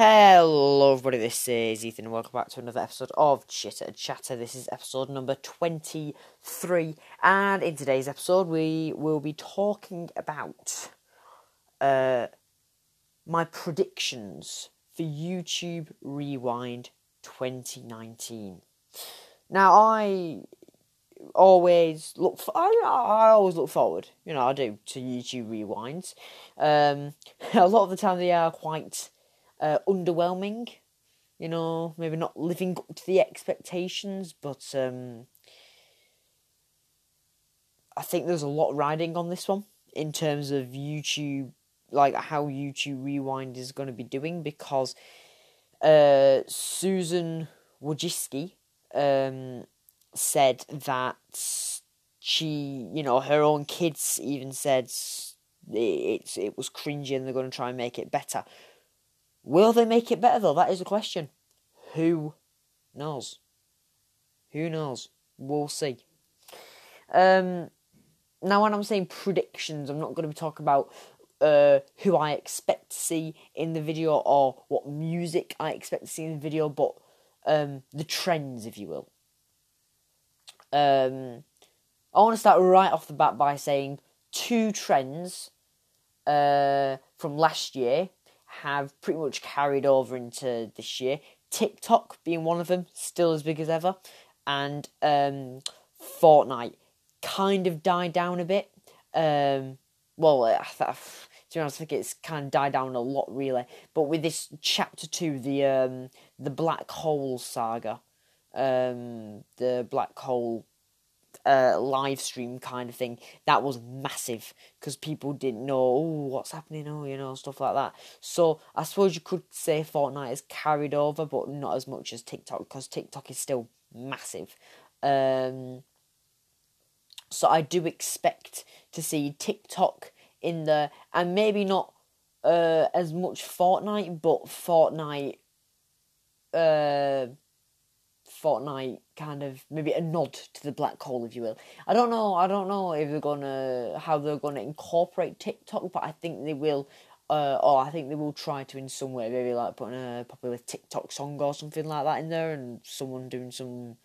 Hello, everybody. This is Ethan, and welcome back to another episode of Chitter Chatter. This is episode number 23, and in today's episode, we will be talking about uh, my predictions for YouTube Rewind 2019. Now, I always look for, I, I always look forward, you know, I do, to YouTube Rewinds. Um, a lot of the time, they are quite uh, underwhelming. You know, maybe not living up to the expectations, but um, I think there's a lot riding on this one in terms of YouTube, like how YouTube Rewind is going to be doing because uh, Susan Wojcicki um, said that she, you know, her own kids even said it, it was cringy and they're going to try and make it better. Will they make it better though? That is the question. Who knows? Who knows? We'll see. Um, now, when I'm saying predictions, I'm not going to be talking about uh, who I expect to see in the video or what music I expect to see in the video, but um, the trends, if you will. Um, I want to start right off the bat by saying two trends uh, from last year have pretty much carried over into this year. TikTok being one of them, still as big as ever, and um, Fortnite kind of died down a bit. Um, well, I, to be honest, I think it's kind of died down a lot, really. But with this chapter two, the um, the black hole saga, um, the black hole uh, live stream kind of thing that was massive because people didn't know oh what's happening? Oh you know stuff like that. So i suppose you could say fortnite has carried over but not as much as tiktok because tiktok is still massive. Um, so i do expect to see tiktok in there and maybe not uh, as much fortnite but fortnite uh, Fortnite kind of maybe a nod to the black hole, if you will. I don't know. I don't know if they're gonna how they're gonna incorporate TikTok, but I think they will. Uh, or I think they will try to in some way, maybe like putting a popular TikTok song or something like that in there, and someone doing some,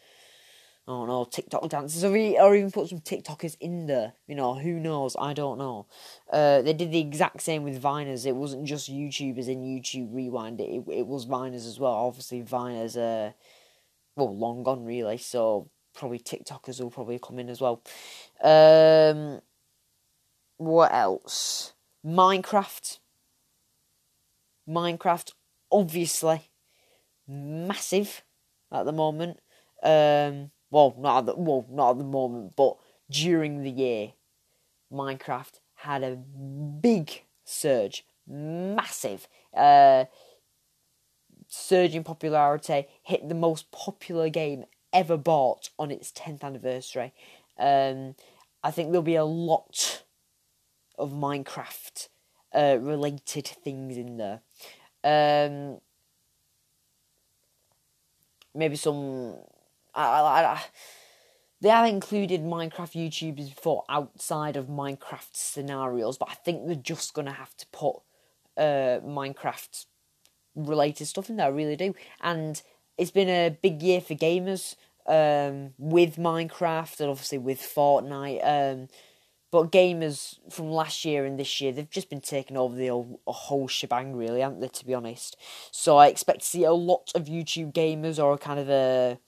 I don't know, TikTok dances, or, or even put some TikTokers in there. You know, who knows? I don't know. Uh, they did the exact same with Viners. It wasn't just YouTubers in YouTube Rewind. It it was Viners as well. Obviously, Viners. Uh, well, long gone really. So probably TikTokers will probably come in as well. Um, what else? Minecraft. Minecraft, obviously, massive at the moment. Um, well, not at the, well, not at the moment, but during the year, Minecraft had a big surge, massive. Uh, surge in popularity, hit the most popular game ever bought on its 10th anniversary. Um, I think there'll be a lot of Minecraft uh, related things in there. Um, maybe some. I, I, I, they have included Minecraft YouTubers before outside of Minecraft scenarios, but I think they're just gonna have to put uh, Minecraft related stuff in there. I really do. And it's been a big year for gamers um, with Minecraft and obviously with Fortnite. Um, but gamers from last year and this year, they've just been taking over the whole, shebang, really, haven't they, to be honest? So I expect to see a lot of YouTube gamers or a kind of a,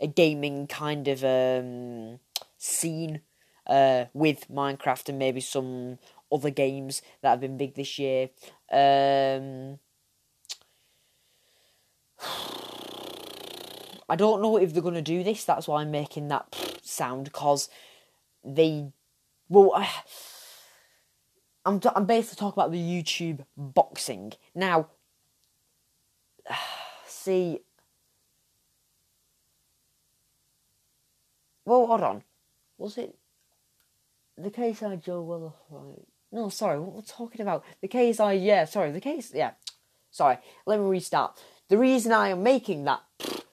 a gaming kind of um, scene uh, with Minecraft and maybe some other games that have been big this year. Um, I don't know if they're going to do this. That's why I'm making that sound because they. Well, I, I'm I'm basically talking about the YouTube boxing now. See. Well, hold on. Was it the KSI Joe Willow? No, sorry. What we're talking about the KSI? Yeah, sorry. The case. Yeah, sorry. Let me restart. The reason I am making that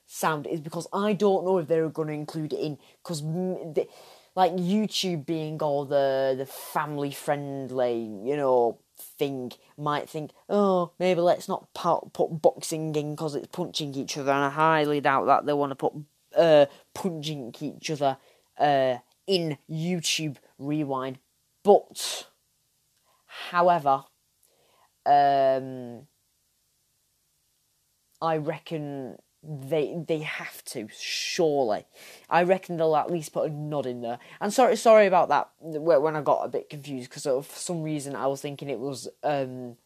sound is because I don't know if they're going to include it in because like YouTube being all the the family friendly, you know, thing might think, oh, maybe let's not put boxing in because it's punching each other, and I highly doubt that they want to put uh, punching each other uh, in YouTube Rewind. But, however, um, I reckon they they have to surely. I reckon they'll at least put a nod in there. And sorry sorry about that when I got a bit confused because for some reason I was thinking it was um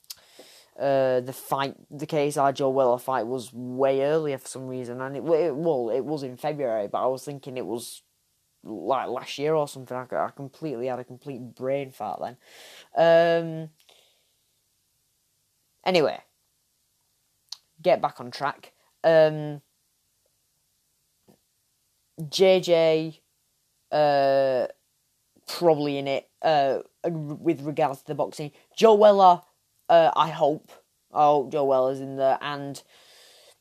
uh the fight the KSI Joe Weller fight was way earlier for some reason and it, it well it was in February but I was thinking it was like last year or something. I, I completely had a complete brain fart then. Um. Anyway, get back on track. Um, JJ, uh, probably in it. Uh, with regards to the boxing, Joe Weller. Uh, I hope. I hope Joe Weller's in there, and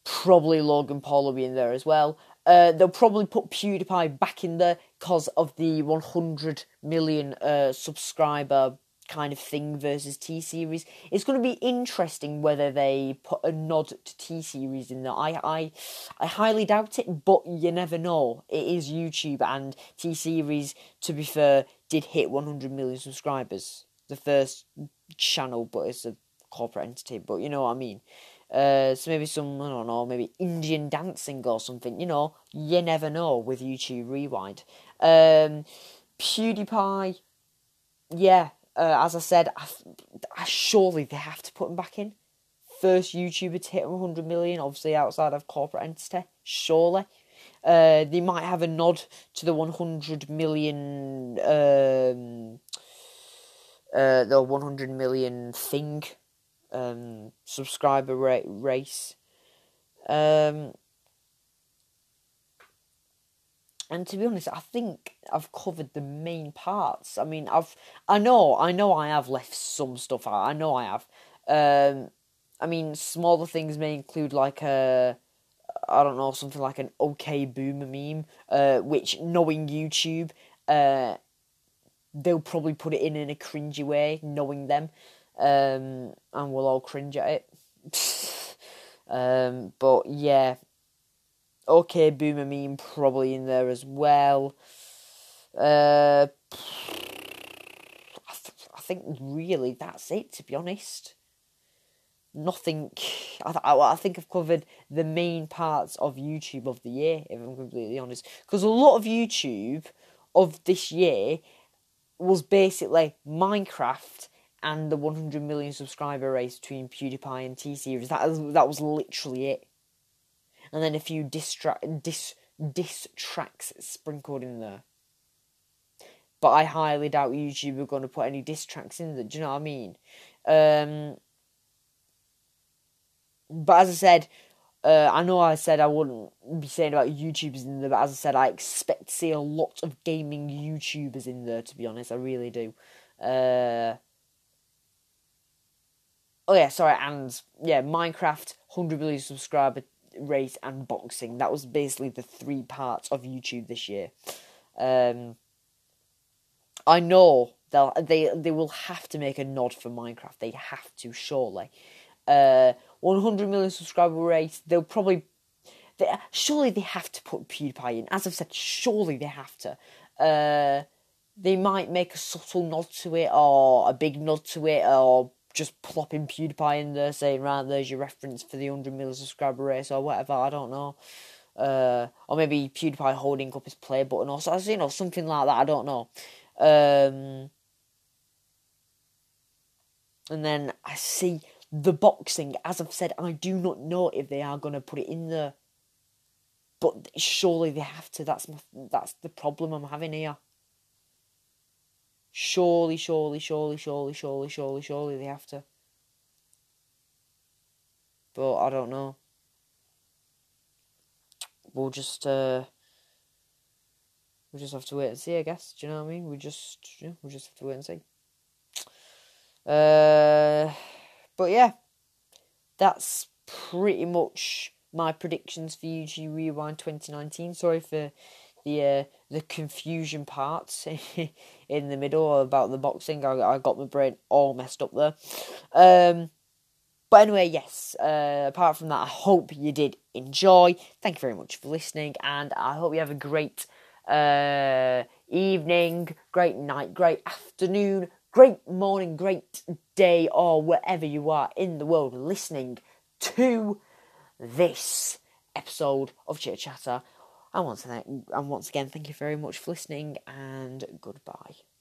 probably Logan Paul will be in there as well. Uh, they'll probably put PewDiePie back in there because of the 100 million uh, subscriber kind of thing versus T series. It's going to be interesting whether they put a nod to T series in there. I, I, I highly doubt it, but you never know. It is YouTube, and T series, to be fair, did hit 100 million subscribers. The first channel, but it's a corporate entity. But you know what I mean. Uh, so maybe some I don't know, maybe Indian dancing or something. You know, you never know with YouTube Rewind. Um, PewDiePie, yeah. Uh, as I said, I, I, surely they have to put him back in. First YouTuber to hit 100 million, obviously outside of corporate entity. Surely, uh, they might have a nod to the 100 million, um, uh, the 100 million thing um, subscriber rate race. Um, and to be honest, I think I've covered the main parts. I mean, I've I know I know I have left some stuff out. I know I have. Um, I mean, smaller things may include like a I don't know something like an OK Boomer meme, uh, which knowing YouTube, uh, they'll probably put it in in a cringy way, knowing them um, and we'll all cringe at it. um, but yeah, okay, Boomer meme probably in there as well. Uh, I, th- I think really that's it. To be honest, nothing. I, th- I think I've covered the main parts of YouTube of the year. If I'm completely honest, because a lot of YouTube of this year was basically Minecraft and the 100 million subscriber race between PewDiePie and T Series. That that was literally it. And then a few diss, diss, diss tracks sprinkled in there. But I highly doubt YouTube are going to put any diss tracks in there. Do you know what I mean? Um, but as I said, uh, I know I said I wouldn't be saying about YouTubers in there, but as I said, I expect to see a lot of gaming YouTubers in there. To be honest, I really do. Uh, Oh yeah, sorry, and yeah, Minecraft, hundred million subscriber rate, and boxing. That was basically the three parts of YouTube this year. Um, I know they'll they they will have to make a nod for Minecraft. They have to surely. Uh, one hundred million subscriber rate. They'll probably. They, surely they have to put PewDiePie in. As I've said, surely they have to. Uh, they might make a subtle nod to it, or a big nod to it, or just plopping PewDiePie in there saying, right, there's your reference for the 100 million subscriber race or whatever, I don't know. Uh, or maybe PewDiePie holding up his play button or you know, something like that, I don't know. Um, and then I see the boxing, as I've said, I do not know if they are going to put it in there. But surely they have to. That's my, that's the problem I'm having here. Surely, surely, surely, surely, surely, surely, surely they have to. But I don't know. We'll just uh we'll just have to wait and see, I guess. Do you know what I mean? We just we'll just have to wait and see. Uh but yeah. That's pretty much my predictions for YouTube Rewind 2019. Sorry for the uh, the confusion parts in the middle about the boxing. I, I got my brain all messed up there. Um, but anyway, yes. Uh, apart from that, I hope you did enjoy. Thank you very much for listening, and I hope you have a great uh, evening, great night, great afternoon, great morning, great day, or wherever you are in the world listening to this episode of Chit Chatter. And once and once again, thank you very much for listening, and goodbye.